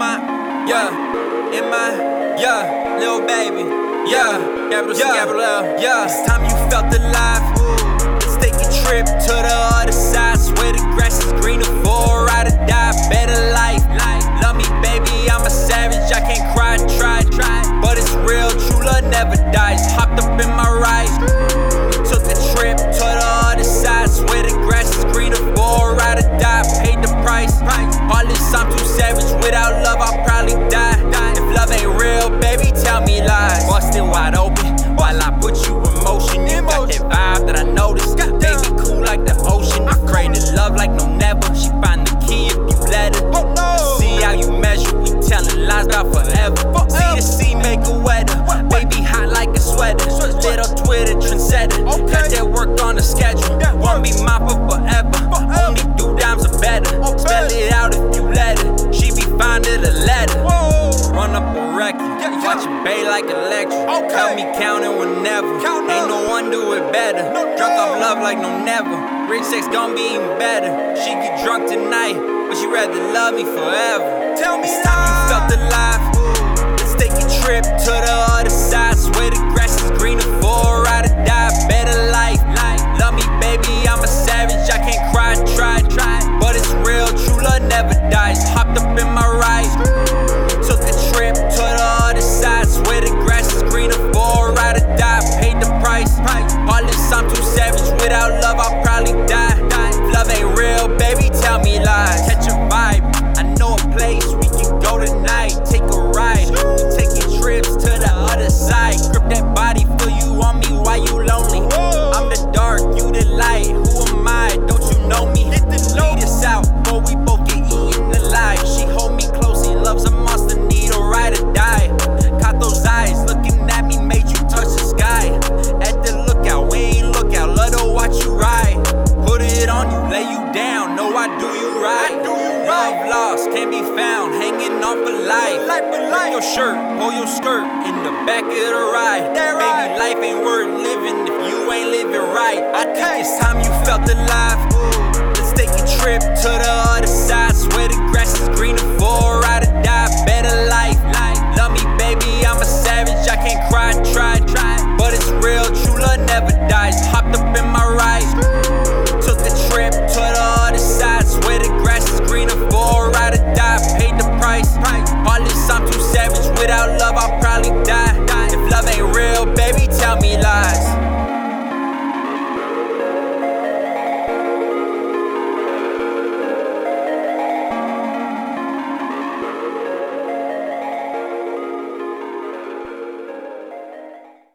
yeah. In my, yeah, little baby, yeah. Capital C, capital L, yeah. It's time you felt alive. Let's take a trip to the other side. Swear the grass Little Twitter trendsetter. Got that work on the schedule. Won't be mine for forever. Only do dimes are better. Spell it out if you let her. She be finding a letter. Run up a record. Watch it bay like electric. Help me counting whenever. Ain't no one do it better. Drunk off love like no never. Rich sex gon' be even better. She get drunk tonight, but she rather love me forever. Tell me it's time you felt alive. found hanging off a light, Life a life. your shirt, pull your skirt in the back of the ride. That Baby, right. life ain't worth living if you ain't living right. I think it's time you felt alive. Let's take a trip to the